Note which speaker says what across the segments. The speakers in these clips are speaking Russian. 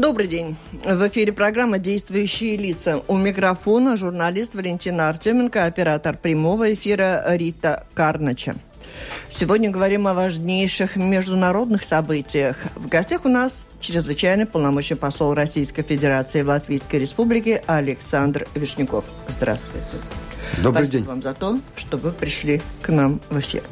Speaker 1: Добрый день. В эфире программа «Действующие лица». У микрофона журналист Валентина Артеменко, оператор прямого эфира Рита Карнача. Сегодня говорим о важнейших международных событиях. В гостях у нас чрезвычайный полномочный посол Российской Федерации в Латвийской Республике Александр Вишняков. Здравствуйте.
Speaker 2: Добрый
Speaker 1: Спасибо
Speaker 2: день.
Speaker 1: вам за то, что вы пришли к нам в эфир.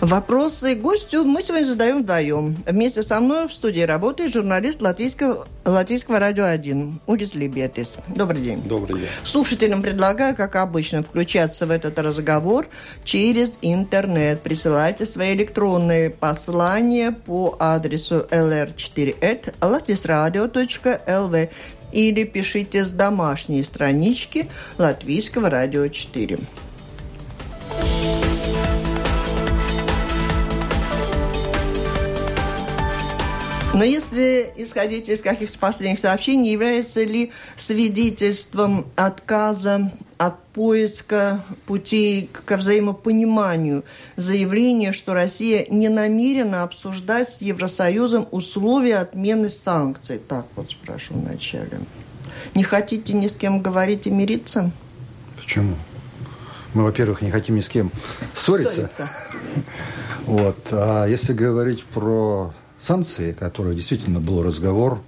Speaker 1: Вопросы гостю мы сегодня задаем вдвоем. Вместе со мной в студии работает журналист латвийского, латвийского радио 1 Удис Либетис. Добрый день.
Speaker 2: Добрый день.
Speaker 1: Слушателям предлагаю, как обычно, включаться в этот разговор через интернет. Присылайте свои электронные послания по адресу lr4 latvisradio.lv или пишите с домашней странички Латвийского радио 4. Но если исходить из каких-то последних сообщений, является ли свидетельством отказа от поиска путей к взаимопониманию заявление, что Россия не намерена обсуждать с Евросоюзом условия отмены санкций? Так вот спрошу вначале. Не хотите ни с кем говорить и мириться?
Speaker 2: Почему? Мы, во-первых, не хотим ни с кем ссориться.
Speaker 1: Ссориться.
Speaker 2: Вот. А если говорить про санкции, которые действительно был разговор,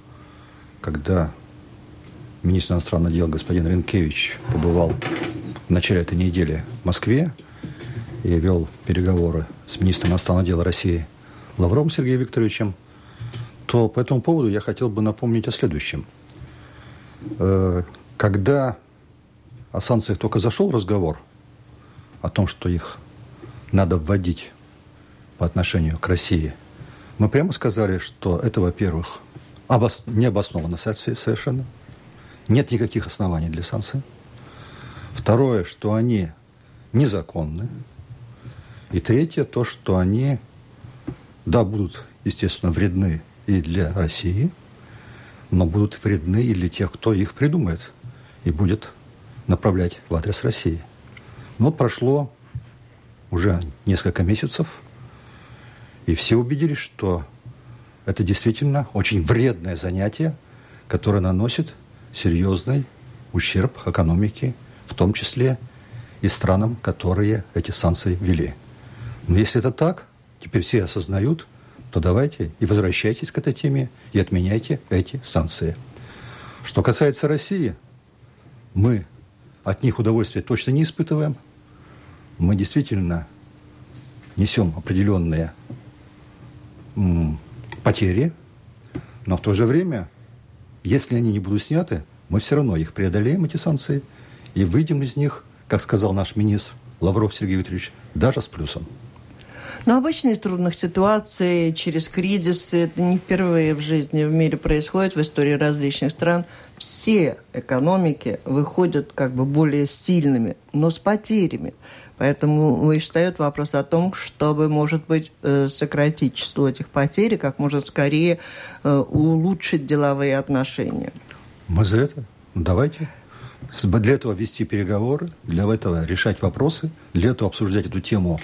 Speaker 2: когда министр иностранных дел господин Ренкевич побывал в начале этой недели в Москве и вел переговоры с министром иностранных дел России Лавровым Сергеем Викторовичем, то по этому поводу я хотел бы напомнить о следующем. Э, Когда о санкциях только зашел разговор, о том, что их надо вводить по отношению к России, мы прямо сказали, что это, во-первых, обос... необоснованно совершенно, нет никаких оснований для санкций. Второе, что они незаконны. И третье, то, что они, да, будут, естественно, вредны и для России, но будут вредны и для тех, кто их придумает и будет направлять в адрес России. Вот прошло уже несколько месяцев, и все убедились, что это действительно очень вредное занятие, которое наносит серьезный ущерб экономике, в том числе и странам, которые эти санкции ввели. Но если это так, теперь все осознают, то давайте и возвращайтесь к этой теме и отменяйте эти санкции. Что касается России, мы от них удовольствия точно не испытываем. Мы действительно несем определенные потери, но в то же время, если они не будут сняты, мы все равно их преодолеем, эти санкции, и выйдем из них, как сказал наш министр Лавров Сергей Викторович, даже с плюсом.
Speaker 1: Но обычно из трудных ситуаций, через кризисы, это не впервые в жизни в мире происходит, в истории различных стран. Все экономики выходят как бы более сильными, но с потерями. Поэтому и встает вопрос о том, чтобы, может быть, э, сократить число этих потерь и как можно скорее э, улучшить деловые отношения.
Speaker 2: Мы за это. Давайте. Для этого вести переговоры, для этого решать вопросы, для этого обсуждать эту тему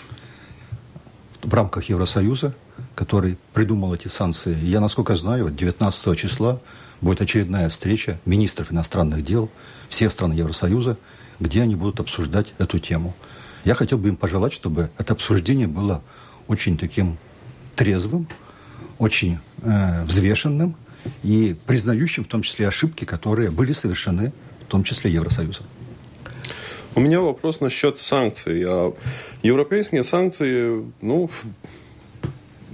Speaker 2: в рамках Евросоюза, который придумал эти санкции. Я, насколько знаю, вот 19 числа будет очередная встреча министров иностранных дел всех стран Евросоюза, где они будут обсуждать эту тему. Я хотел бы им пожелать, чтобы это обсуждение было очень таким трезвым, очень э, взвешенным и признающим в том числе ошибки, которые были совершены в том числе Евросоюзом.
Speaker 3: У меня вопрос насчет санкций. А европейские санкции, ну,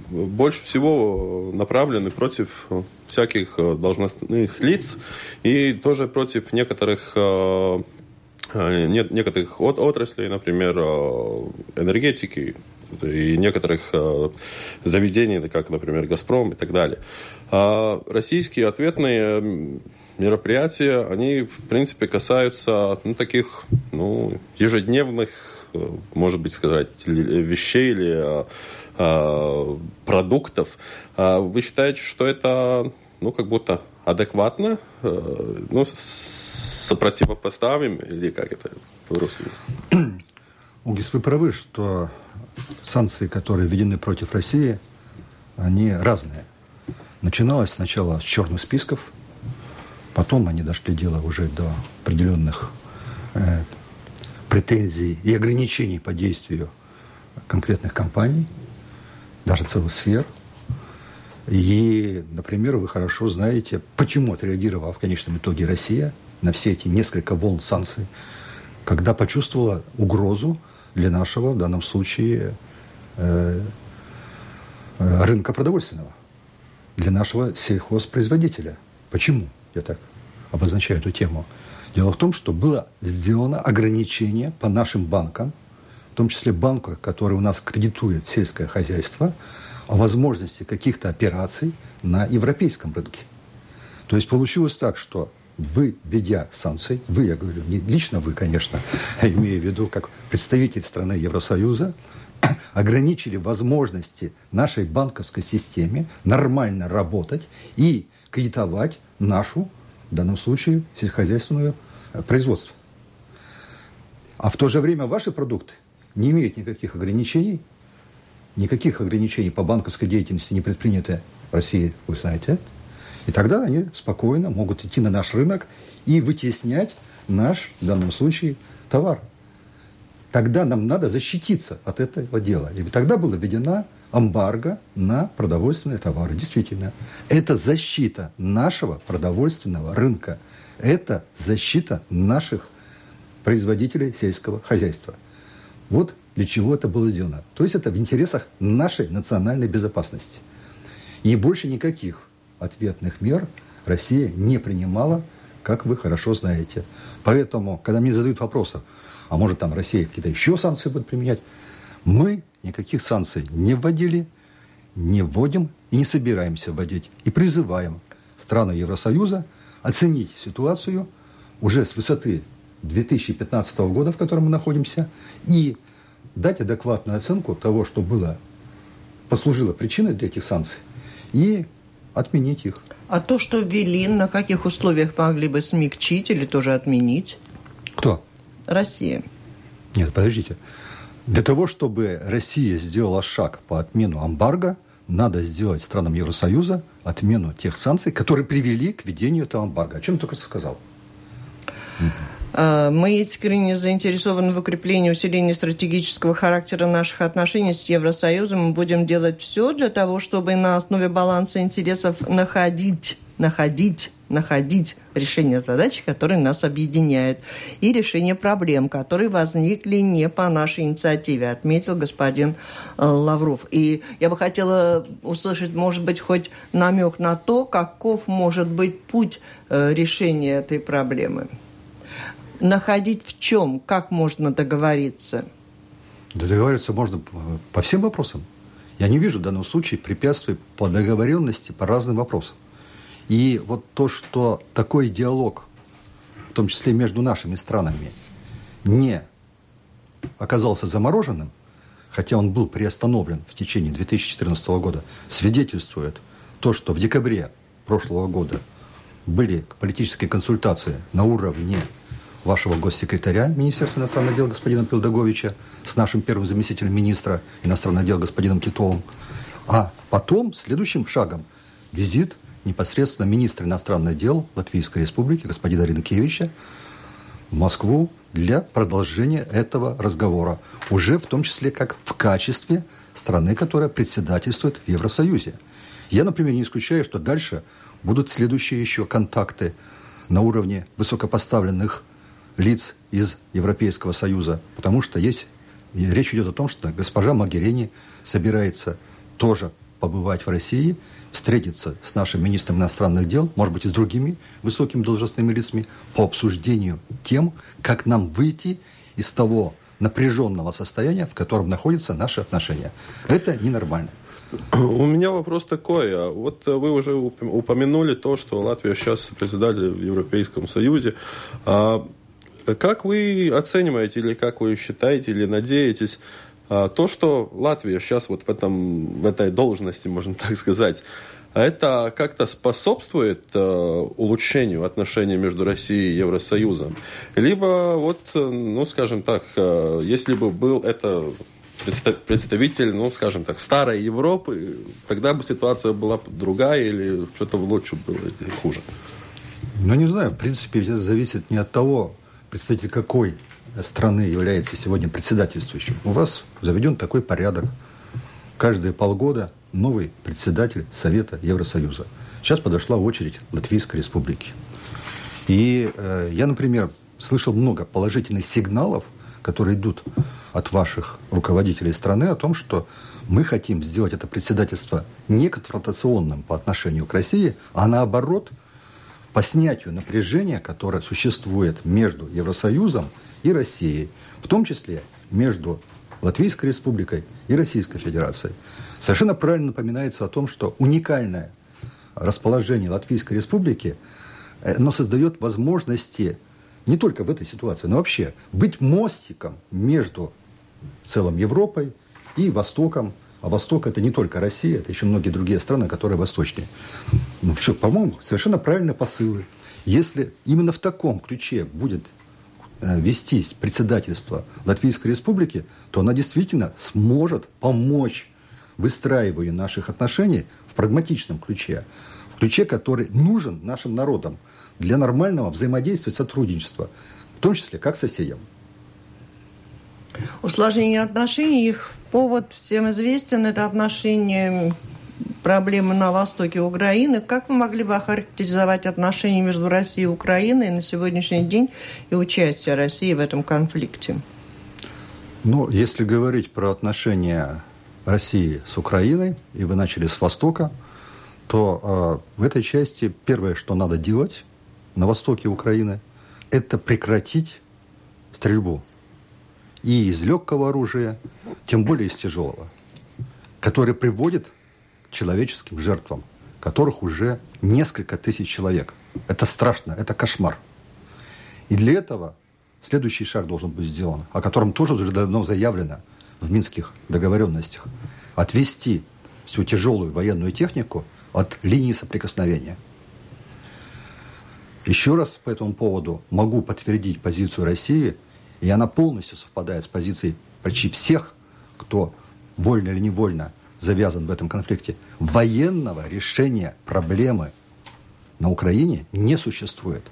Speaker 3: больше всего направлены против всяких должностных лиц и тоже против некоторых нет, некоторых от, отраслей, например, энергетики, и некоторых э, заведений, как, например, «Газпром» и так далее. А российские ответные мероприятия, они, в принципе, касаются ну, таких ну, ежедневных, э, может быть, сказать, вещей или э, продуктов. А вы считаете, что это ну, как будто адекватно, э, ну, сопротивопоставим, или как это по-русски?
Speaker 2: Угис, вы правы, что санкции, которые введены против России, они разные. Начиналось сначала с черных списков, потом они дошли дело уже до определенных э, претензий и ограничений по действию конкретных компаний, даже целых сфер – и, например, вы хорошо знаете, почему отреагировала в конечном итоге Россия на все эти несколько волн санкций, когда почувствовала угрозу для нашего, в данном случае, э, рынка продовольственного, для нашего сельхозпроизводителя. Почему я так обозначаю эту тему? Дело в том, что было сделано ограничение по нашим банкам, в том числе банку, который у нас кредитует сельское хозяйство – о возможности каких-то операций на европейском рынке. То есть получилось так, что вы, введя санкции, вы, я говорю, не лично вы, конечно, имею в виду как представитель страны Евросоюза, ограничили возможности нашей банковской системе нормально работать и кредитовать нашу, в данном случае, сельскохозяйственную э, производство. А в то же время ваши продукты не имеют никаких ограничений никаких ограничений по банковской деятельности не предпринято в России, вы знаете. И тогда они спокойно могут идти на наш рынок и вытеснять наш, в данном случае, товар. Тогда нам надо защититься от этого дела. И тогда была введена эмбарго на продовольственные товары. Действительно, это защита нашего продовольственного рынка. Это защита наших производителей сельского хозяйства. Вот для чего это было сделано. То есть это в интересах нашей национальной безопасности. И больше никаких ответных мер Россия не принимала, как вы хорошо знаете. Поэтому, когда мне задают вопросы, а может там Россия какие-то еще санкции будет применять, мы никаких санкций не вводили, не вводим и не собираемся вводить. И призываем страны Евросоюза оценить ситуацию уже с высоты 2015 года, в котором мы находимся, и дать адекватную оценку того, что было, послужило причиной для этих санкций, и отменить их.
Speaker 1: А то, что ввели, на каких условиях могли бы смягчить или тоже отменить?
Speaker 2: Кто?
Speaker 1: Россия.
Speaker 2: Нет, подождите. Для того, чтобы Россия сделала шаг по отмену эмбарго, надо сделать странам Евросоюза отмену тех санкций, которые привели к введению этого эмбарго. О чем я только что сказал.
Speaker 1: А, мы искренне заинтересованы в укреплении усилении стратегического характера наших отношений с Евросоюзом. Мы будем делать все для того, чтобы на основе баланса интересов находить, находить находить решение задач, которые нас объединяют, и решение проблем, которые возникли не по нашей инициативе, отметил господин э, Лавров. И я бы хотела услышать, может быть, хоть намек на то, каков может быть путь э, решения этой проблемы находить в чем? Как можно договориться?
Speaker 2: Да договориться можно по всем вопросам. Я не вижу в данном случае препятствий по договоренности по разным вопросам. И вот то, что такой диалог, в том числе между нашими странами, не оказался замороженным, хотя он был приостановлен в течение 2014 года, свидетельствует то, что в декабре прошлого года были политические консультации на уровне вашего госсекретаря Министерства иностранных дел господина Пилдаговича с нашим первым заместителем министра иностранных дел господином Титовым. А потом, следующим шагом, визит непосредственно министра иностранных дел Латвийской Республики господина Ренкевича в Москву для продолжения этого разговора. Уже в том числе как в качестве страны, которая председательствует в Евросоюзе. Я, например, не исключаю, что дальше будут следующие еще контакты на уровне высокопоставленных лиц из Европейского Союза, потому что есть речь идет о том, что госпожа Магерини собирается тоже побывать в России, встретиться с нашим министром иностранных дел, может быть, и с другими высокими должностными лицами по обсуждению тем, как нам выйти из того напряженного состояния, в котором находятся наши отношения. Это ненормально.
Speaker 3: У меня вопрос такой. А вот вы уже упомянули то, что Латвия сейчас председатель в Европейском Союзе. А как вы оцениваете или как вы считаете или надеетесь а, то, что Латвия сейчас вот в, этом, в этой должности, можно так сказать, это как-то способствует э, улучшению отношений между Россией и Евросоюзом? Либо вот, ну, скажем так, э, если бы был это представитель, ну, скажем так, старой Европы, тогда бы ситуация была другая или что-то лучше было или хуже?
Speaker 2: Ну, не знаю. В принципе, это зависит не от того, представитель какой страны является сегодня председательствующим. У вас заведен такой порядок. Каждые полгода новый председатель Совета Евросоюза. Сейчас подошла очередь Латвийской Республики. И э, я, например, слышал много положительных сигналов, которые идут от ваших руководителей страны о том, что мы хотим сделать это председательство не конфронтационным по отношению к России, а наоборот по снятию напряжения, которое существует между Евросоюзом и Россией, в том числе между Латвийской Республикой и Российской Федерацией. Совершенно правильно напоминается о том, что уникальное расположение Латвийской Республики э, оно создает возможности не только в этой ситуации, но вообще быть мостиком между целом Европой и Востоком. А Восток это не только Россия, это еще многие другие страны, которые восточнее. Ну что, по-моему, совершенно правильные посылы. Если именно в таком ключе будет э, вестись председательство Латвийской Республики, то она действительно сможет помочь выстраиванию наших отношений в прагматичном ключе, в ключе, который нужен нашим народам для нормального взаимодействия и сотрудничества, в том числе как соседям.
Speaker 1: Усложнение отношений, их повод всем известен, это отношения проблемы на востоке Украины. Как вы могли бы охарактеризовать отношения между Россией и Украиной на сегодняшний день и участие России в этом конфликте?
Speaker 2: Ну, если говорить про отношения России с Украиной, и вы начали с Востока, то э, в этой части первое, что надо делать на востоке Украины, это прекратить стрельбу и из легкого оружия, тем более из тяжелого, который приводит к человеческим жертвам, которых уже несколько тысяч человек. Это страшно, это кошмар. И для этого следующий шаг должен быть сделан, о котором тоже уже давно заявлено в минских договоренностях. Отвести всю тяжелую военную технику от линии соприкосновения. Еще раз по этому поводу могу подтвердить позицию России – и она полностью совпадает с позицией почти всех, кто вольно или невольно завязан в этом конфликте. Военного решения проблемы на Украине не существует.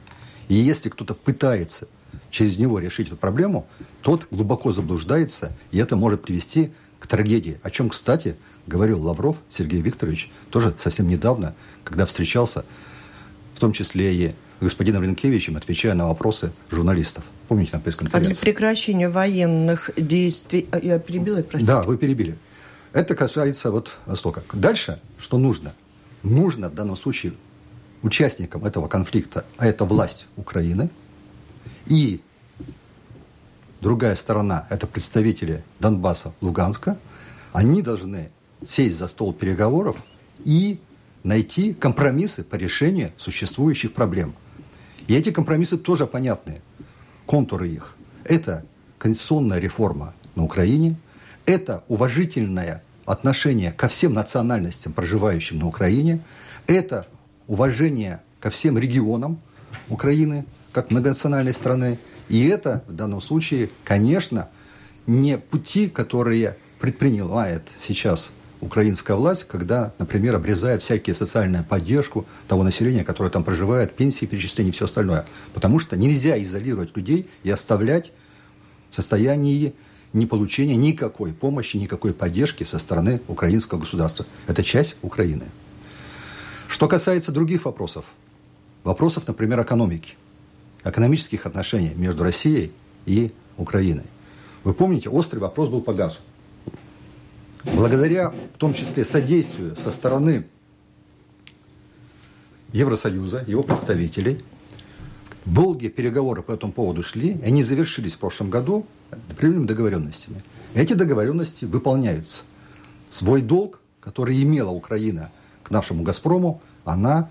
Speaker 2: И если кто-то пытается через него решить эту проблему, тот глубоко заблуждается, и это может привести к трагедии. О чем, кстати, говорил Лавров Сергей Викторович тоже совсем недавно, когда встречался, в том числе и господином Ренкевичем, отвечая на вопросы журналистов. Помните на пресс-конференции?
Speaker 1: А для прекращения военных действий... А, я перебила,
Speaker 2: простите? Да, вы перебили. Это касается вот Востока. Дальше, что нужно? Нужно в данном случае участникам этого конфликта, а это власть Украины, и другая сторона, это представители Донбасса, Луганска, они должны сесть за стол переговоров и найти компромиссы по решению существующих проблем – и эти компромиссы тоже понятны, контуры их. Это конституционная реформа на Украине, это уважительное отношение ко всем национальностям, проживающим на Украине, это уважение ко всем регионам Украины, как многонациональной страны, и это в данном случае, конечно, не пути, которые предпринимает сейчас украинская власть, когда, например, обрезает всякие социальную поддержку того населения, которое там проживает, пенсии, перечисления и все остальное. Потому что нельзя изолировать людей и оставлять в состоянии не получения никакой помощи, никакой поддержки со стороны украинского государства. Это часть Украины. Что касается других вопросов, вопросов, например, экономики, экономических отношений между Россией и Украиной. Вы помните, острый вопрос был по газу благодаря в том числе содействию со стороны Евросоюза, его представителей, долгие переговоры по этому поводу шли, они завершились в прошлом году определенными договоренностями. Эти договоренности выполняются. Свой долг, который имела Украина к нашему «Газпрому», она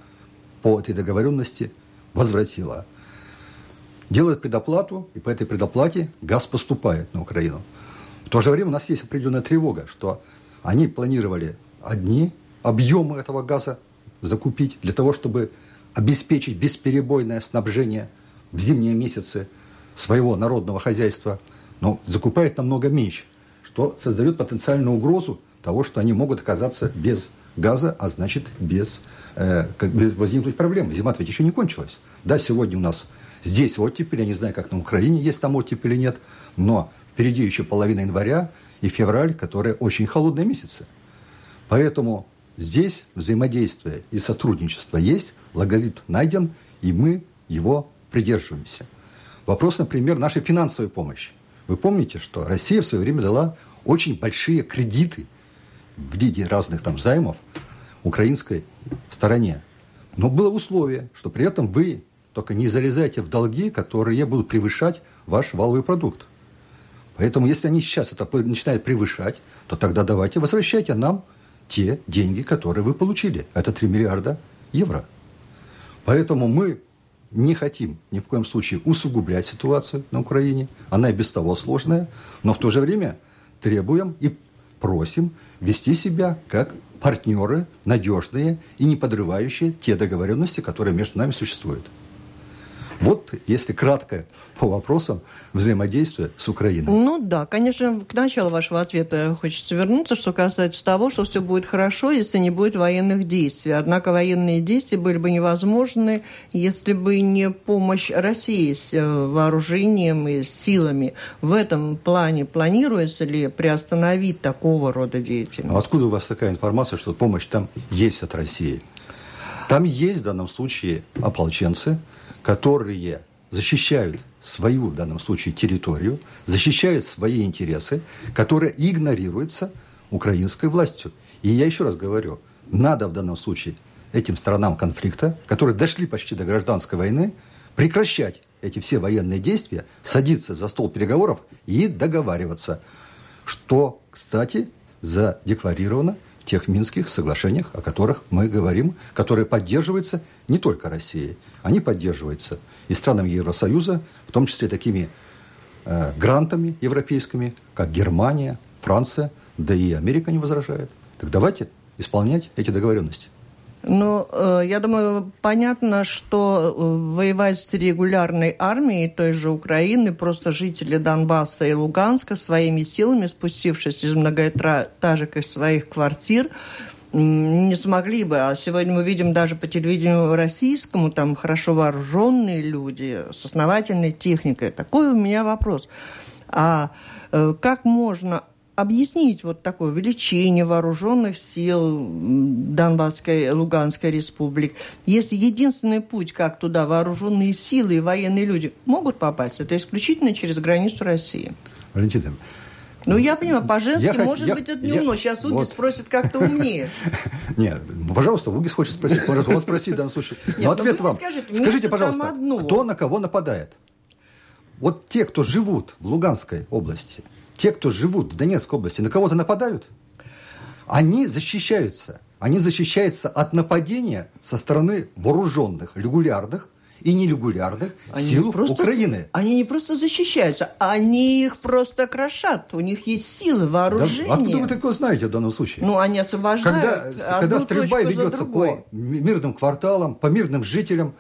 Speaker 2: по этой договоренности возвратила. Делает предоплату, и по этой предоплате газ поступает на Украину. В то же время у нас есть определенная тревога, что они планировали одни объемы этого газа закупить для того, чтобы обеспечить бесперебойное снабжение в зимние месяцы своего народного хозяйства, но закупает намного меньше, что создает потенциальную угрозу того, что они могут оказаться без газа, а значит без, э, как, без возникнуть проблемы. Зима ведь еще не кончилась. Да, сегодня у нас здесь оттепель, я не знаю, как на Украине есть там оттепель или нет, но впереди еще половина января и февраль, которые очень холодные месяцы. Поэтому здесь взаимодействие и сотрудничество есть, логарифм найден, и мы его придерживаемся. Вопрос, например, нашей финансовой помощи. Вы помните, что Россия в свое время дала очень большие кредиты в виде разных там займов украинской стороне. Но было условие, что при этом вы только не залезайте в долги, которые будут превышать ваш валовый продукт. Поэтому, если они сейчас это начинают превышать, то тогда давайте возвращайте нам те деньги, которые вы получили. Это 3 миллиарда евро. Поэтому мы не хотим ни в коем случае усугублять ситуацию на Украине. Она и без того сложная. Но в то же время требуем и просим вести себя как партнеры надежные и не подрывающие те договоренности, которые между нами существуют. Вот, если кратко по вопросам взаимодействия с Украиной.
Speaker 1: Ну да, конечно, к началу вашего ответа хочется вернуться, что касается того, что все будет хорошо, если не будет военных действий. Однако военные действия были бы невозможны, если бы не помощь России с э, вооружением и силами. В этом плане планируется ли приостановить такого рода деятельность?
Speaker 2: А откуда у вас такая информация, что помощь там есть от России? Там есть в данном случае ополченцы – которые защищают свою, в данном случае, территорию, защищают свои интересы, которые игнорируются украинской властью. И я еще раз говорю, надо в данном случае этим сторонам конфликта, которые дошли почти до гражданской войны, прекращать эти все военные действия, садиться за стол переговоров и договариваться, что, кстати, задекларировано в тех Минских соглашениях, о которых мы говорим, которые поддерживаются не только Россией, они поддерживаются и странами Евросоюза, в том числе такими э, грантами европейскими, как Германия, Франция, да и Америка не возражает. Так давайте исполнять эти договоренности.
Speaker 1: Ну, э, я думаю, понятно, что э, воевать с регулярной армией той же Украины просто жители Донбасса и Луганска своими силами, спустившись из многоэтажек из своих квартир, не смогли бы. А сегодня мы видим даже по телевидению российскому, там хорошо вооруженные люди с основательной техникой. Такой у меня вопрос. А э, как можно объяснить вот такое увеличение вооруженных сил Донбасской, Луганской республик, если единственный путь, как туда вооруженные силы и военные люди могут попасть, это исключительно через границу России?
Speaker 2: Валентина,
Speaker 1: ну, я понимаю, по-женски, может я, быть, это не умно. Сейчас Угис вот. спросит как-то умнее.
Speaker 2: Нет, пожалуйста, Угис хочет спросить. Может, он спросит в данном случае. Но ответ вам. Скажите, пожалуйста, кто на кого нападает? Вот те, кто живут в Луганской области, те, кто живут в Донецкой области, на кого-то нападают? Они защищаются. Они защищаются от нападения со стороны вооруженных, регулярных и нерегулярных они сил просто, Украины.
Speaker 1: Они не просто защищаются, они их просто крошат. У них есть силы, вооружение. Да,
Speaker 2: откуда вы такое знаете в данном случае?
Speaker 1: Ну, они освобождают
Speaker 2: Когда, когда стрельба ведется по мирным кварталам, по мирным жителям,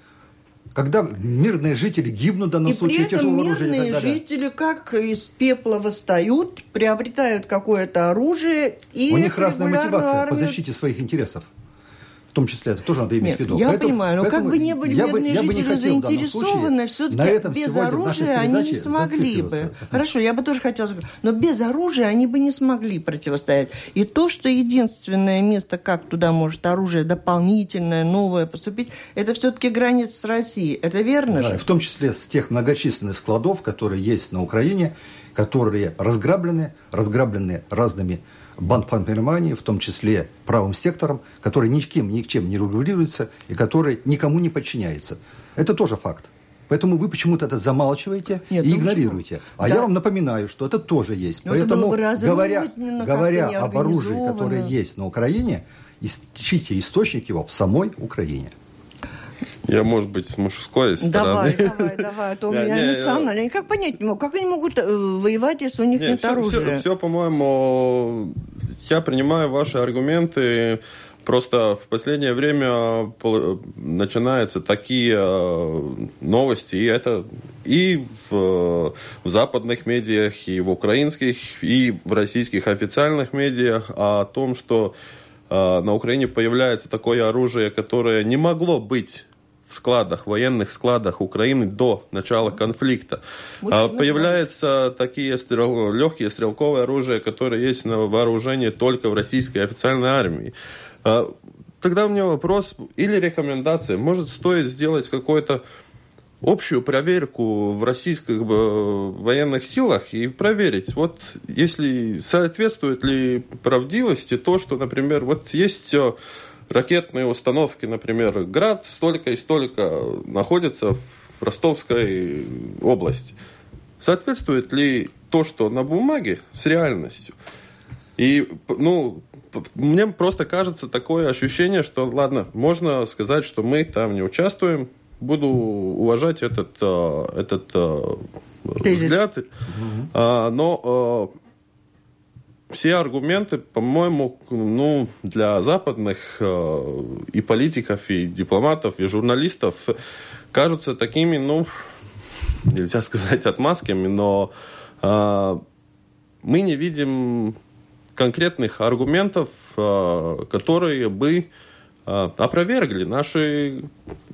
Speaker 2: когда мирные жители гибнут в данном
Speaker 1: и
Speaker 2: случае,
Speaker 1: при этом мирные жители как из пепла восстают, приобретают какое-то оружие и
Speaker 2: У них разная мотивация армию... по защите своих интересов том числе это тоже надо иметь
Speaker 1: Нет,
Speaker 2: в виду.
Speaker 1: Я поэтому, понимаю, но как бы не были я мирные бы, жители заинтересованы, все-таки без оружия они не смогли бы. Хорошо, я бы тоже хотела сказать, но без оружия они бы не смогли противостоять. И то, что единственное место, как туда может оружие дополнительное, новое поступить, это все-таки граница с Россией. Это верно
Speaker 2: да,
Speaker 1: же?
Speaker 2: В том числе с тех многочисленных складов, которые есть на Украине, которые разграблены, разграблены разными бандформировании, в том числе правым сектором, который никем, ни к чем не регулируется и который никому не подчиняется. Это тоже факт. Поэтому вы почему-то это замалчиваете Нет, и ну игнорируете. Почему? А да. я вам напоминаю, что это тоже есть. Но Поэтому, говоря, говоря об оружии, которое есть на Украине, ищите источник его в самой Украине.
Speaker 3: Я, может быть, с мужской стороны.
Speaker 1: Давай, давай, давай. А то у меня эмоционально. Я никак понять не могу, как они могут э, воевать, если у них нет оружия?
Speaker 3: Все, по-моему, я принимаю ваши аргументы. Просто в последнее время начинаются такие э, новости, и это и в, в западных медиах, и в украинских, и в российских официальных медиах о том, что э, на Украине появляется такое оружие, которое не могло быть в складах, военных складах Украины до начала конфликта. А появляются такие стрел... легкие стрелковые оружия, которые есть на вооружении только в российской официальной армии. А, тогда у меня вопрос или рекомендация. Может, стоит сделать какой-то общую проверку в российских э, военных силах и проверить, вот если соответствует ли правдивости то, что, например, вот есть э, ракетные установки, например, Град столько и столько находится в Ростовской области. Соответствует ли то, что на бумаге, с реальностью? И, ну, мне просто кажется такое ощущение, что, ладно, можно сказать, что мы там не участвуем, буду уважать этот, э, этот э, взгляд, угу. но все аргументы, по-моему, ну, для западных э, и политиков, и дипломатов, и журналистов кажутся такими, ну, нельзя сказать отмазками, но э, мы не видим конкретных аргументов, э, которые бы а, опровергли наши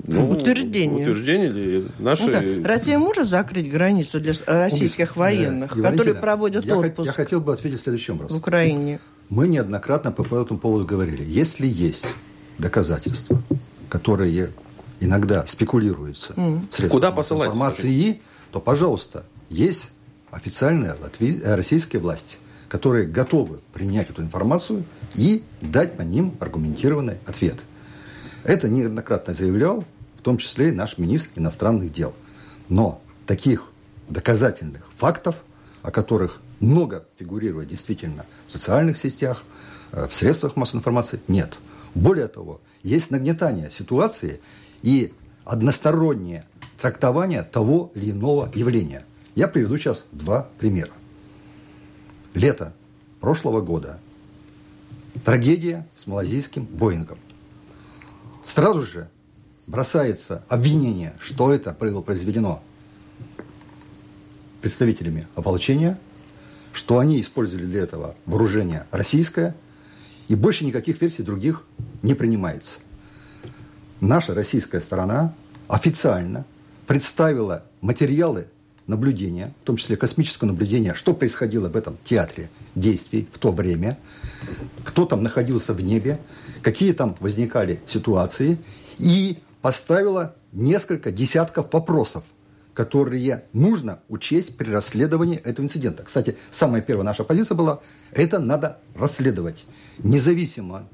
Speaker 1: ну, утверждения.
Speaker 3: утверждения или наши... Ну,
Speaker 1: да. Россия может закрыть границу для российских военных, да. которые проводят
Speaker 2: я
Speaker 1: отпуск?
Speaker 2: Я хотел бы ответить следующим образом.
Speaker 1: В Украине.
Speaker 2: Мы неоднократно по этому поводу говорили. Если есть доказательства, которые иногда спекулируются mm.
Speaker 3: Куда посылать,
Speaker 2: информации, то, пожалуйста, есть официальные латви... Э, российские власти, которые готовы принять эту информацию и дать по ним аргументированный ответ. Это неоднократно заявлял, в том числе и наш министр иностранных дел. Но таких доказательных фактов, о которых много фигурирует действительно в социальных сетях, э, в средствах массовой информации, нет. Более того, есть нагнетание ситуации и одностороннее трактование того или иного явления. Я приведу сейчас два примера. Лето прошлого года Трагедия с малазийским Боингом. Сразу же бросается обвинение, что это было произведено представителями ополчения, что они использовали для этого вооружение российское, и больше никаких версий других не принимается. Наша российская сторона официально представила материалы наблюдения, в том числе космического наблюдения, что происходило в этом театре действий в то время, кто там находился в небе, какие там возникали ситуации, и поставила несколько десятков вопросов, которые нужно учесть при расследовании этого инцидента. Кстати, самая первая наша позиция была, это надо расследовать независимо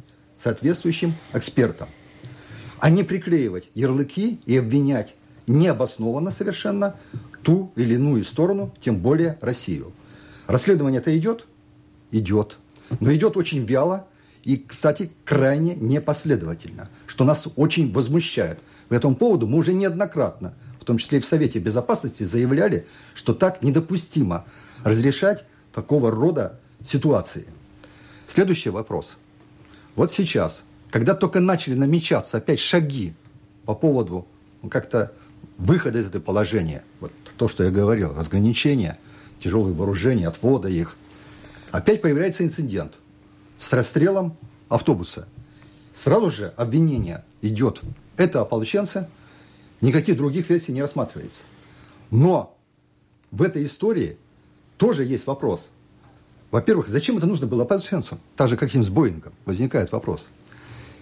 Speaker 2: соответствующим экспертам, а не приклеивать ярлыки и обвинять необоснованно совершенно ту или иную сторону, тем более Россию. Расследование это идет? Идет. Но идет очень вяло и, кстати, крайне непоследовательно, что нас очень возмущает. В этом поводу мы уже неоднократно, в том числе и в Совете Безопасности, заявляли, что так недопустимо разрешать такого рода ситуации. Следующий вопрос. Вот сейчас, когда только начали намечаться опять шаги по поводу ну, как-то выхода из этого положения, вот то, что я говорил, разграничения, тяжелые вооружения, отвода их, опять появляется инцидент с расстрелом автобуса. Сразу же обвинение идет. Это ополченцы, никаких других версий не рассматривается. Но в этой истории тоже есть вопрос. Во-первых, зачем это нужно было ополченцам? Так же, как и с Боингом. Возникает вопрос.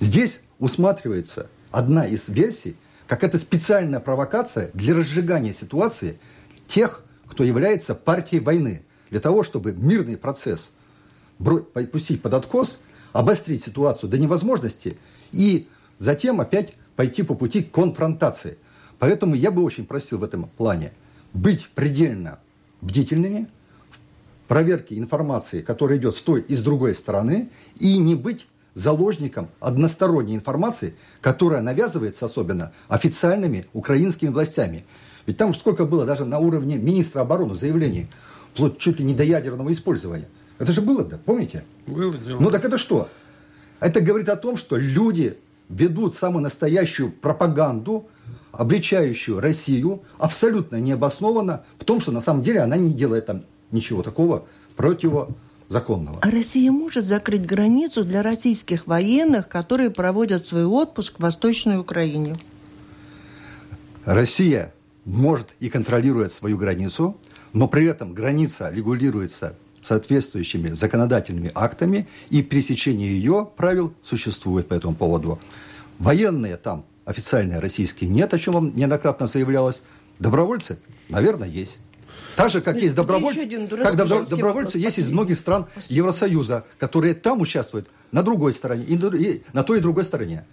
Speaker 2: Здесь усматривается одна из версий, как это специальная провокация для разжигания ситуации тех, кто является партией войны, для того, чтобы мирный процесс пустить под откос, обострить ситуацию до невозможности и затем опять пойти по пути конфронтации. Поэтому я бы очень просил в этом плане быть предельно бдительными в проверке информации, которая идет с той и с другой стороны, и не быть заложником односторонней информации, которая навязывается особенно официальными украинскими властями. Ведь там сколько было даже на уровне министра обороны заявлений, вплоть чуть ли не до ядерного использования. Это же было, да, помните?
Speaker 3: Было дело.
Speaker 2: Ну так это что? Это говорит о том, что люди ведут самую настоящую пропаганду, обличающую Россию, абсолютно необоснованно в том, что на самом деле она не делает там ничего такого противозаконного.
Speaker 1: А Россия может закрыть границу для российских военных, которые проводят свой отпуск в Восточной Украине?
Speaker 2: Россия может и контролирует свою границу, но при этом граница регулируется соответствующими законодательными актами, и пересечение ее правил существует по этому поводу. Военные там официальные российские нет, о чем вам неоднократно заявлялось. Добровольцы, наверное, есть. Так же, как есть добровольцы, как добро, добровольцы есть из многих стран Евросоюза, которые там участвуют на другой стороне, и, и на той и другой стороне.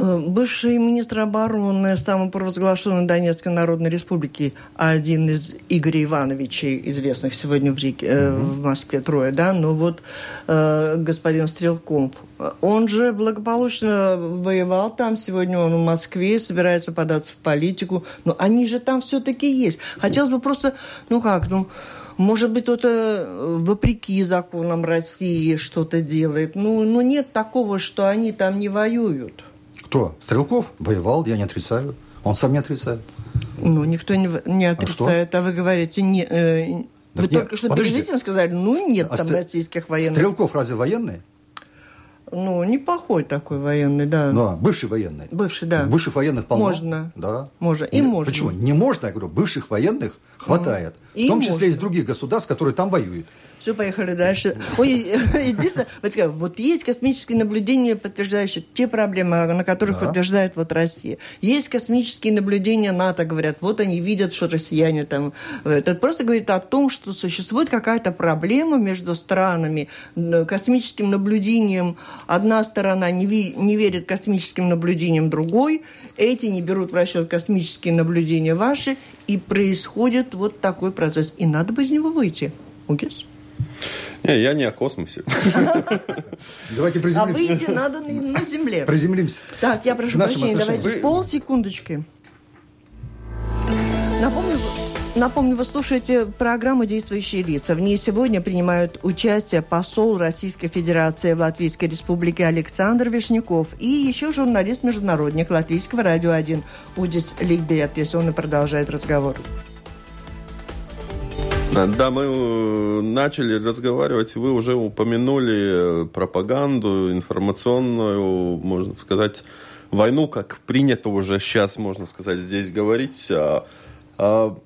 Speaker 1: Э, бывший министр обороны самопровозглашенной Донецкой Народной Республики, один из Игоря Ивановичей, известных сегодня в, Риге, э, в Москве трое, да, но вот э, господин Стрелков, он же благополучно воевал там, сегодня он в Москве, собирается податься в политику, но они же там все-таки есть. Хотелось бы просто, ну как, ну... Может быть, кто-то вопреки законам России что-то делает. Ну, ну, нет такого, что они там не воюют.
Speaker 2: Кто? Стрелков воевал, я не отрицаю. Он сам не отрицает.
Speaker 1: Ну, никто не, не отрицает, а, а вы говорите, не, э, вы нет, только что подождите. перед этим сказали, ну, нет а там стр... российских военных.
Speaker 2: Стрелков разве военный?
Speaker 1: Ну, неплохой такой военный, да.
Speaker 2: Ну, а, бывший военный.
Speaker 1: Бывший, да.
Speaker 2: Бывших военных полно.
Speaker 1: Можно.
Speaker 2: Да.
Speaker 1: Можно. И
Speaker 2: Нет,
Speaker 1: можно.
Speaker 2: Почему? Не можно, я говорю, бывших военных хватает. И в том числе можно. из других государств, которые там воюют.
Speaker 1: Все, поехали дальше. Ой, единственное, вот, вот есть космические наблюдения, подтверждающие те проблемы, на которых да. подтверждает вот Россия. Есть космические наблюдения НАТО, говорят, вот они видят, что россияне там... Это просто говорит о том, что существует какая-то проблема между странами. Космическим наблюдением одна сторона не, ви, не верит космическим наблюдениям другой, эти не берут в расчет космические наблюдения ваши, и происходит вот такой процесс. И надо бы из него выйти. Угес?
Speaker 3: Не, я не о космосе.
Speaker 2: Давайте приземлимся.
Speaker 1: А выйти надо на Земле.
Speaker 2: Приземлимся.
Speaker 1: Так, я прошу прощения, давайте полсекундочки. Напомню, Напомню, вы слушаете программу «Действующие лица». В ней сегодня принимают участие посол Российской Федерации в Латвийской Республике Александр Вишняков и еще журналист-международник Латвийского радио 1 Удис Ликберт, если он и продолжает разговор.
Speaker 3: Да, мы э, начали разговаривать, вы уже упомянули э, пропаганду информационную, можно сказать, войну, как принято уже сейчас, можно сказать, здесь говорить. А, а,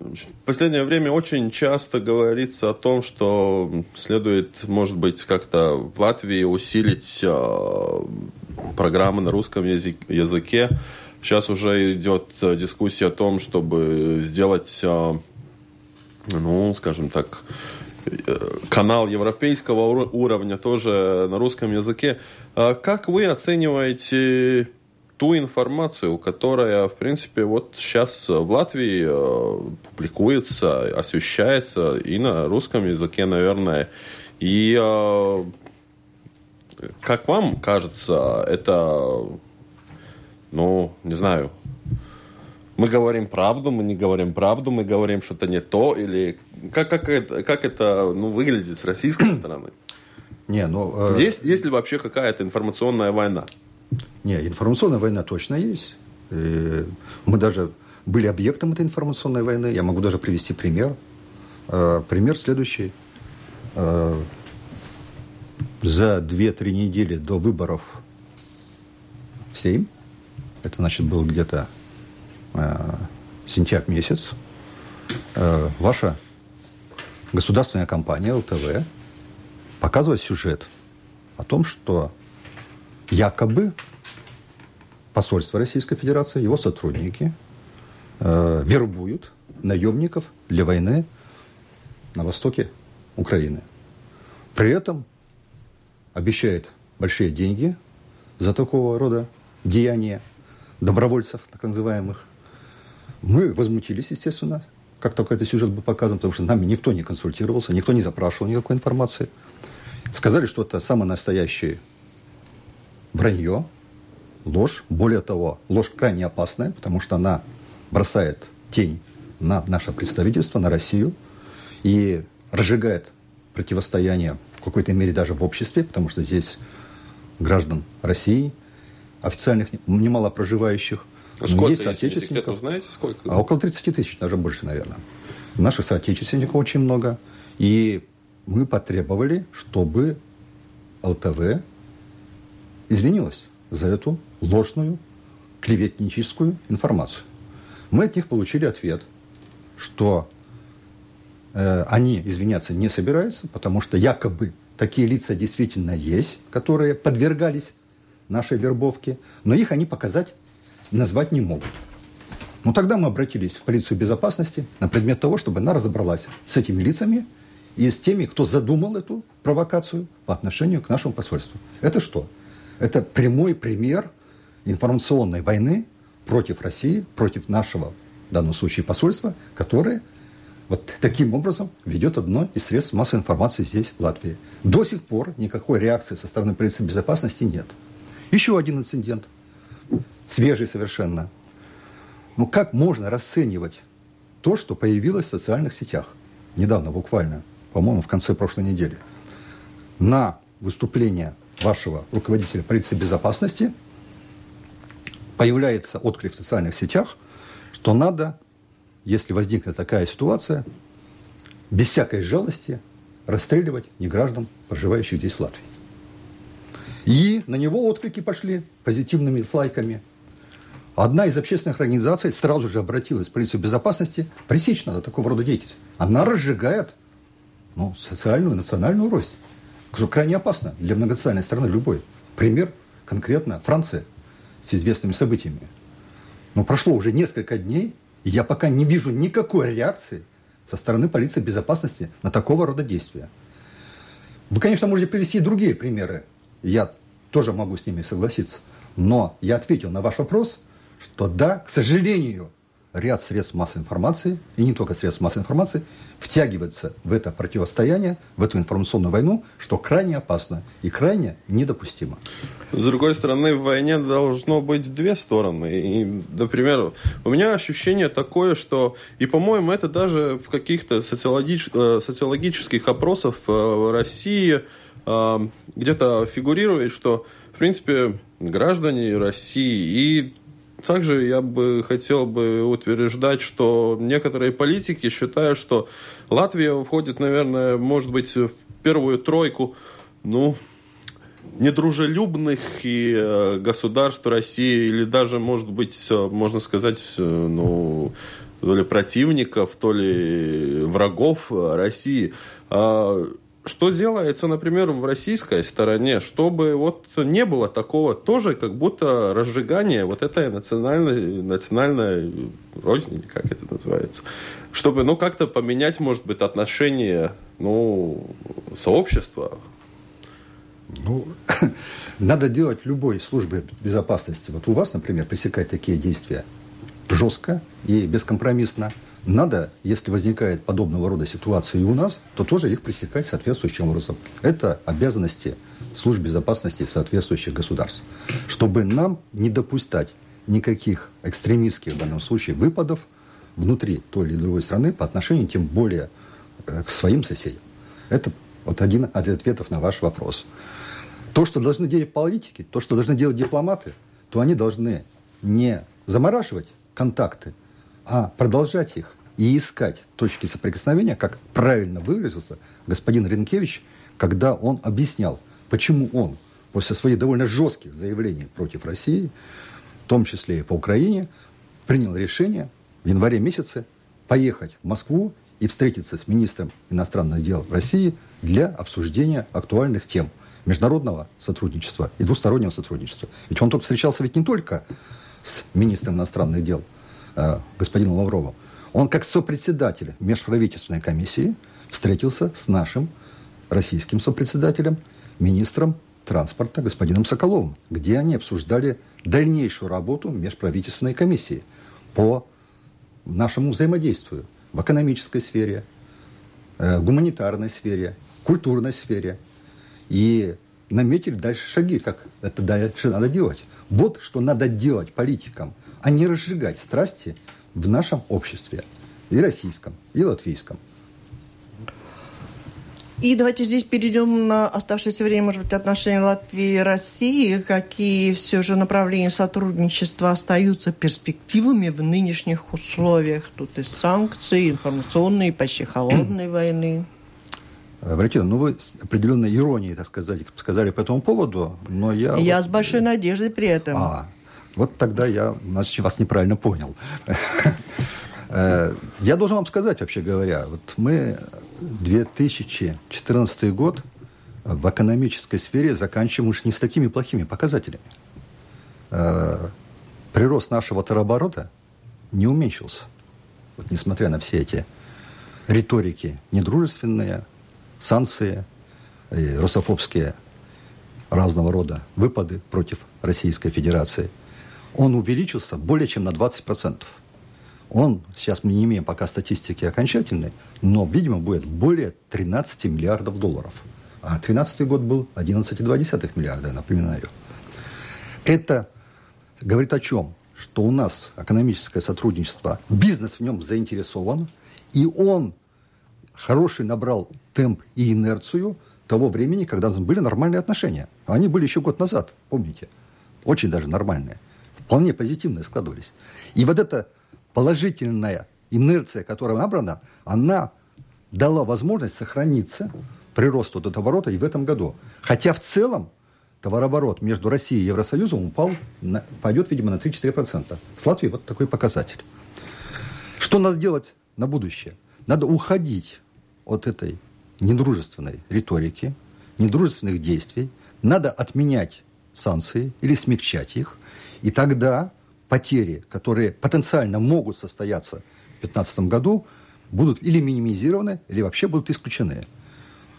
Speaker 3: в последнее время очень часто говорится о том, что следует, может быть, как-то в Латвии усилить а, программы на русском языке. Сейчас уже идет дискуссия о том, чтобы сделать ну, скажем так, э, канал европейского уровня тоже на русском языке. А как вы оцениваете ту информацию, которая, в принципе, вот сейчас в Латвии э, публикуется, освещается и на русском языке, наверное. И э, как вам кажется, это, ну, не знаю, мы говорим правду, мы не говорим правду, мы говорим что-то не то, или как, как, это, как это ну, выглядит с российской стороны?
Speaker 2: Не, ну,
Speaker 3: э... есть, есть ли вообще какая-то информационная война?
Speaker 2: Не, информационная война точно есть. И мы даже были объектом этой информационной войны. Я могу даже привести пример. Э, пример следующий. Э, за 2-3 недели до выборов в Сейм, это значит было где-то э, сентябрь месяц, э, ваша государственная компания ЛТВ показывает сюжет о том, что якобы посольство Российской Федерации, его сотрудники э, вербуют наемников для войны на востоке Украины. При этом обещает большие деньги за такого рода деяния. добровольцев, так называемых. Мы возмутились, естественно, как только этот сюжет был показан, потому что нами никто не консультировался, никто не запрашивал никакой информации. Сказали, что это самое настоящее вранье, ложь. Более того, ложь крайне опасная, потому что она бросает тень на наше представительство, на Россию и разжигает противостояние в какой-то мере даже в обществе, потому что здесь граждан России, официальных немало проживающих,
Speaker 3: сколько есть соотечественников. знаете, сколько?
Speaker 2: А около 30 тысяч, даже больше, наверное. Наших соотечественников очень много. И мы потребовали, чтобы ЛТВ извинилась за эту ложную клеветническую информацию. Мы от них получили ответ, что э, они извиняться не собираются, потому что якобы такие лица действительно есть, которые подвергались нашей вербовке, но их они показать, назвать не могут. Ну тогда мы обратились в полицию безопасности на предмет того, чтобы она разобралась с этими лицами и с теми, кто задумал эту провокацию по отношению к нашему посольству. Это что? Это прямой пример информационной войны против России, против нашего, в данном случае, посольства, которое вот таким образом ведет одно из средств массовой информации здесь, в Латвии. До сих пор никакой реакции со стороны полиции безопасности нет. Еще один инцидент, свежий совершенно. Ну как можно расценивать то, что появилось в социальных сетях? Недавно, буквально, по-моему, в конце прошлой недели. На выступление вашего руководителя полиции безопасности появляется отклик в социальных сетях, что надо, если возникнет такая ситуация, без всякой жалости расстреливать неграждан, проживающих здесь в Латвии. И на него отклики пошли позитивными лайками. Одна из общественных организаций сразу же обратилась в полицию безопасности. Пресечь надо такого рода деятельность. Она разжигает ну, социальную, национальную рость. Что крайне опасно для многонациональной страны любой. Пример конкретно Франция с известными событиями. Но прошло уже несколько дней, и я пока не вижу никакой реакции со стороны полиции безопасности на такого рода действия. Вы, конечно, можете привести и другие примеры я тоже могу с ними согласиться. Но я ответил на ваш вопрос, что да, к сожалению, ряд средств массовой информации, и не только средств массовой информации, втягивается в это противостояние, в эту информационную войну, что крайне опасно и крайне недопустимо.
Speaker 3: С другой стороны, в войне должно быть две стороны. И, например, у меня ощущение такое, что, и, по-моему, это даже в каких-то социологич... Э, социологических опросах э, в России – а, где-то фигурирует, что, в принципе, граждане России и также я бы хотел бы утверждать, что некоторые политики считают, что Латвия входит, наверное, может быть, в первую тройку, ну, недружелюбных и э, государств России, или даже, может быть, можно сказать, э, ну, то ли противников, то ли врагов России. Что делается, например, в российской стороне, чтобы вот не было такого тоже как будто разжигания вот этой национальной, национальной родины, как это называется, чтобы, ну, как-то поменять, может быть, отношение, ну, сообщества.
Speaker 2: Ну, надо делать любой службе безопасности. Вот у вас, например, пресекать такие действия жестко и бескомпромиссно – надо, если возникает подобного рода ситуация и у нас, то тоже их пресекать соответствующим образом. Это обязанности служб безопасности соответствующих государств. Чтобы нам не допускать никаких экстремистских в данном случае выпадов внутри той или другой страны по отношению тем более э, к своим соседям. Это вот один из ответов на ваш вопрос. То, что должны делать политики, то, что должны делать дипломаты, то они должны не замораживать контакты а продолжать их и искать точки соприкосновения, как правильно выразился господин Ренкевич, когда он объяснял, почему он после своих довольно жестких заявлений против России, в том числе и по Украине, принял решение в январе месяце поехать в Москву и встретиться с министром иностранных дел России для обсуждения актуальных тем международного сотрудничества и двустороннего сотрудничества. Ведь он тут встречался ведь не только с министром иностранных дел – э, господином он как сопредседатель межправительственной комиссии встретился с нашим российским сопредседателем, министром транспорта господином Соколовым, где они обсуждали дальнейшую работу межправительственной комиссии по нашему взаимодействию в экономической сфере, э, гуманитарной сфере, культурной сфере. И наметили дальше шаги, как это дальше надо делать. Вот что надо делать политикам, а не разжигать страсти в нашем обществе, и российском, и латвийском.
Speaker 1: И давайте здесь перейдем на оставшееся время, может быть, отношения Латвии и России. Какие все же направления сотрудничества остаются перспективами в нынешних условиях? Тут и санкции, информационные, почти холодной войны.
Speaker 2: Валентина, ну вы с определенной иронией, так сказать, сказали по этому поводу, но я...
Speaker 1: Я вот... с большой надеждой при этом.
Speaker 2: А, вот тогда я, значит, вас неправильно понял. Э, я должен вам сказать, вообще говоря, вот мы 2014 год в экономической сфере заканчиваем уж не с такими плохими показателями. Э, прирост нашего товарооборота не уменьшился. Вот несмотря на все эти риторики недружественные, санкции, русофобские разного рода выпады против Российской Федерации, он увеличился более чем на 20% он, сейчас мы не имеем пока статистики окончательной, но, видимо, будет более 13 миллиардов долларов. А 2013 год был 11,2 миллиарда, напоминаю. Это говорит о чем? Что у нас экономическое сотрудничество, бизнес в нем заинтересован, и он хороший набрал темп и инерцию того времени, когда были нормальные отношения. Они были еще год назад, помните? Очень даже нормальные. Вполне позитивные складывались. И вот это положительная инерция, которая набрана, она дала возможность сохраниться приросту товарооборота и в этом году. Хотя в целом товарооборот между Россией и Евросоюзом упал, на, пойдет, видимо, на 3-4%. С Латвией вот такой показатель. Что надо делать на будущее? Надо уходить от этой недружественной риторики, недружественных действий. Надо отменять санкции или смягчать их. И тогда потери, которые потенциально могут состояться в 2015 году, будут или минимизированы, или вообще будут исключены.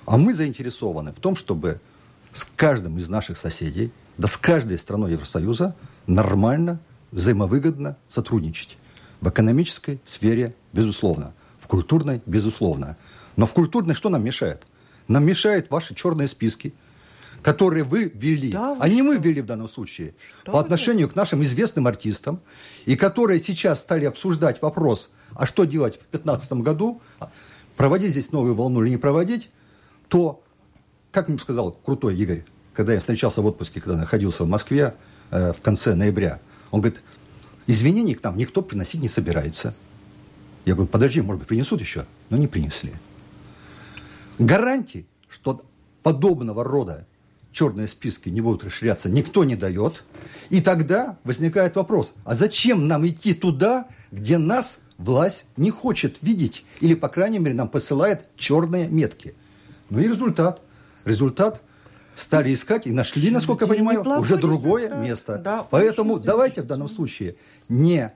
Speaker 2: А мы заинтересованы в том, чтобы с каждым из наших соседей, да с каждой страной Евросоюза нормально, взаимовыгодно сотрудничать. В экономической сфере, безусловно. В культурной, безусловно. Но в культурной что нам мешает? Нам мешают ваши черные списки – которые вы ввели, да, вы а не мы ввели в данном случае, что по отношению к нашим известным артистам, и которые сейчас стали обсуждать вопрос, а что делать в 2015 году, проводить здесь новую волну или не проводить, то, как мне сказал крутой Игорь, когда я встречался в отпуске, когда находился в Москве э, в конце ноября, он говорит, извинений к нам никто приносить не собирается. Я говорю, подожди, может быть, принесут еще? Но не принесли. Гарантии, что подобного рода черные списки не будут расширяться, никто не дает. И тогда возникает вопрос, а зачем нам идти туда, где нас власть не хочет видеть, или, по крайней мере, нам посылает черные метки. Ну и результат. Результат стали искать и нашли, насколько я понимаю, уже другое результат. место. Да, Поэтому давайте в данном случае не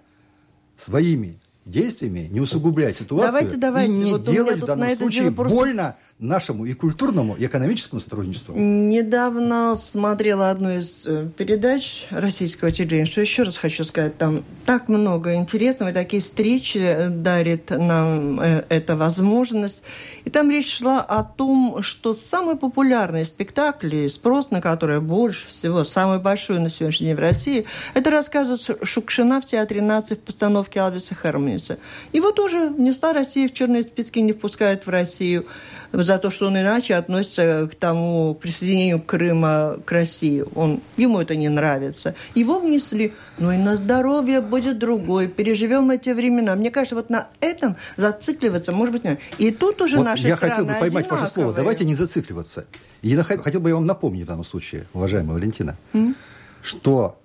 Speaker 2: своими действиями не усугублять ситуацию
Speaker 1: давайте, давайте.
Speaker 2: и не
Speaker 1: вот
Speaker 2: делать в данном случае просто... больно нашему и культурному, и экономическому сотрудничеству.
Speaker 1: Недавно смотрела одну из э, передач российского телевидения, что еще раз хочу сказать, там так много интересного, и такие встречи э, дарит нам э, эта возможность. И там речь шла о том, что самые популярные спектакли, спрос на которые больше всего, самый большой на сегодняшний день в России, это рассказывает Шукшина в Театре нации в постановке Алвиса Хермниса. Его тоже внесла Россия в черные списки, не впускают в Россию за то, что он иначе относится к тому присоединению Крыма к России. Он, ему это не нравится. Его внесли, ну и на здоровье будет другой. Переживем эти времена. Мне кажется, вот на этом зацикливаться, может быть, нет. И тут уже вот наши
Speaker 2: Я хотел бы поймать одинаковые. ваше слово. Давайте не зацикливаться. Я хотел бы я вам напомнить в данном случае, уважаемая Валентина, mm? что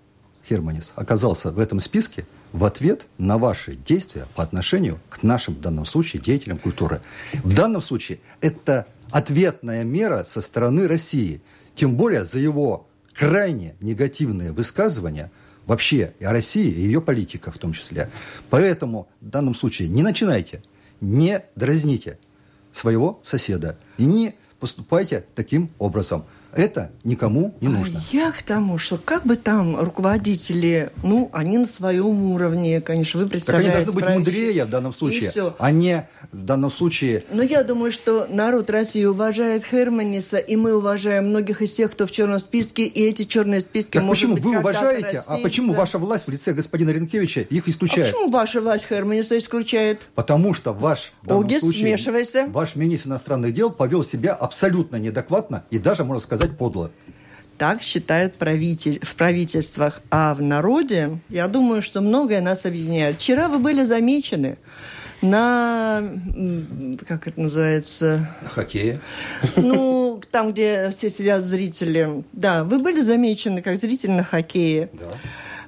Speaker 2: Херманис оказался в этом списке – в ответ на ваши действия по отношению к нашим, в данном случае, деятелям культуры. В данном случае это ответная мера со стороны России. Тем более за его крайне негативные высказывания вообще о России, и ее политика в том числе. Поэтому в данном случае не начинайте, не дразните своего соседа и не поступайте таким образом. Это никому не нужно.
Speaker 1: А я к тому, что как бы там руководители, ну, они на своем уровне, конечно, вы представляете.
Speaker 2: Так они должны быть мудрее в данном случае, а не в данном случае...
Speaker 1: Но я думаю, что народ России уважает Херманиса, и мы уважаем многих из тех, кто в черном списке, и эти черные списки,
Speaker 2: так почему
Speaker 1: быть,
Speaker 2: вы уважаете, а почему ваша власть в лице господина Ренкевича их исключает? А
Speaker 1: почему ваша власть Херманиса исключает?
Speaker 2: Потому что ваш, в данном
Speaker 1: Огис,
Speaker 2: случае,
Speaker 1: смешивайся.
Speaker 2: ваш министр иностранных дел повел себя абсолютно неадекватно и даже, можно сказать, сказать, подло.
Speaker 1: Так считают правитель, в правительствах. А в народе, я думаю, что многое нас объединяет. Вчера вы были замечены на, как это называется?
Speaker 2: На хоккее.
Speaker 1: Ну, там, где все сидят зрители. Да, вы были замечены как зритель на хоккее.
Speaker 2: Да.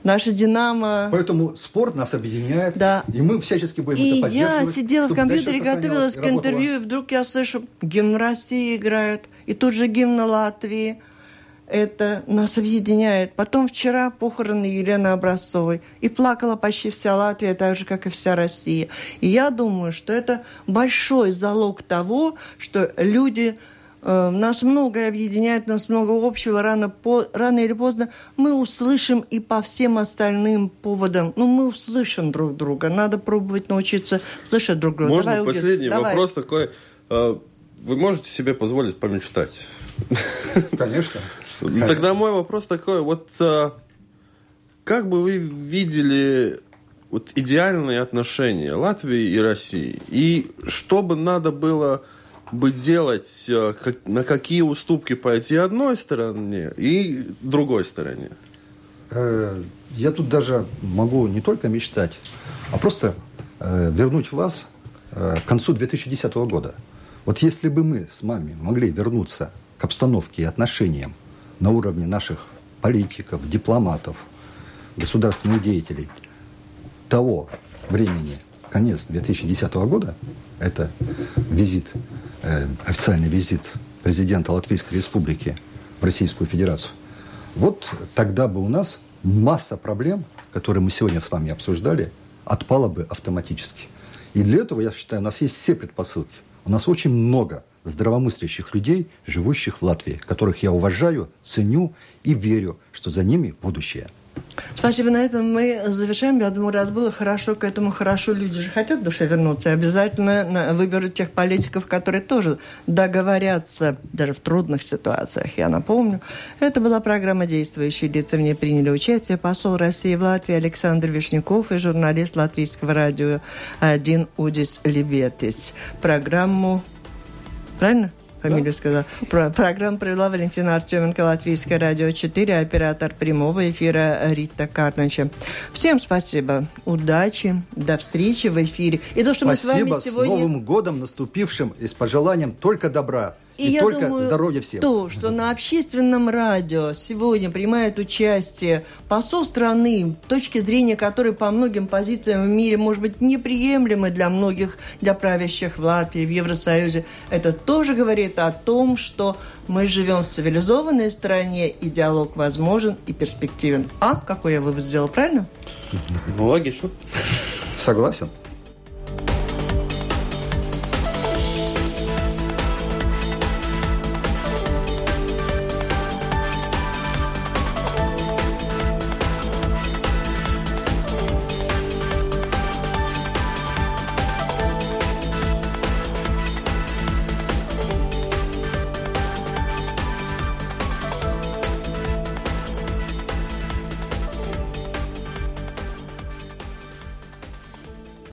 Speaker 1: Наша «Динамо».
Speaker 2: Поэтому спорт нас объединяет,
Speaker 1: да.
Speaker 2: и мы всячески будем
Speaker 1: и
Speaker 2: это поддерживать.
Speaker 1: я сидела в компьютере, готовилась к интервью, и вдруг я слышу, гимн России играют, и тут же гимн Латвии. Это нас объединяет. Потом вчера похороны Елены Образцовой. И плакала почти вся Латвия, так же, как и вся Россия. И я думаю, что это большой залог того, что люди Э, нас многое объединяет, нас много общего. Рано, по, рано или поздно мы услышим и по всем остальным поводам. Ну, мы услышим друг друга. Надо пробовать научиться слышать друг друга.
Speaker 3: Можно
Speaker 1: давай,
Speaker 3: последний
Speaker 1: Угис,
Speaker 3: вопрос давай. такой. Э, вы можете себе позволить помечтать?
Speaker 2: Конечно.
Speaker 3: Тогда мой вопрос такой. Вот э, как бы вы видели вот идеальные отношения Латвии и России? И что бы надо было бы делать, э, как, на какие уступки пойти одной стороне и другой стороне?
Speaker 2: Э, я тут даже могу не только мечтать, а просто э, вернуть вас к концу 2010 года. Вот если бы мы с вами могли вернуться к обстановке и отношениям на уровне наших политиков, дипломатов, государственных деятелей того времени, конец 2010 года, это визит Э, официальный визит президента Латвийской Республики в Российскую Федерацию, вот тогда бы у нас масса проблем, которые мы сегодня с вами обсуждали, отпала бы автоматически. И для этого, я считаю, у нас есть все предпосылки. У нас очень много здравомыслящих людей, живущих в Латвии, которых я уважаю, ценю и верю, что за ними будущее –
Speaker 1: Спасибо. На этом мы завершаем. Я думаю, раз было хорошо, к этому хорошо. Люди же хотят в душе вернуться. И обязательно выберут тех политиков, которые тоже договорятся даже в трудных ситуациях. Я напомню, это была программа «Действующие лица». В ней приняли участие посол России в Латвии Александр Вишняков и журналист латвийского радио «Один Удис Лебетис». Программу... Правильно? Фамилию да? сказала. Про, программу провела Валентина Артеменко, Латвийское радио 4, оператор прямого эфира Рита Карнача. Всем спасибо, удачи, до встречи в эфире.
Speaker 2: И то, что спасибо, мы с вами сегодня... с Новым годом наступившим и с пожеланием только добра. И, и я только думаю, здоровья всем.
Speaker 1: То, что на общественном радио сегодня принимает участие посол страны, точки зрения которой по многим позициям в мире, может быть, неприемлемы для многих, для правящих в Латвии, в Евросоюзе, это тоже говорит о том, что мы живем в цивилизованной стране, и диалог возможен и перспективен. А какой я вывод сделал, правильно?
Speaker 3: Логично.
Speaker 2: Согласен.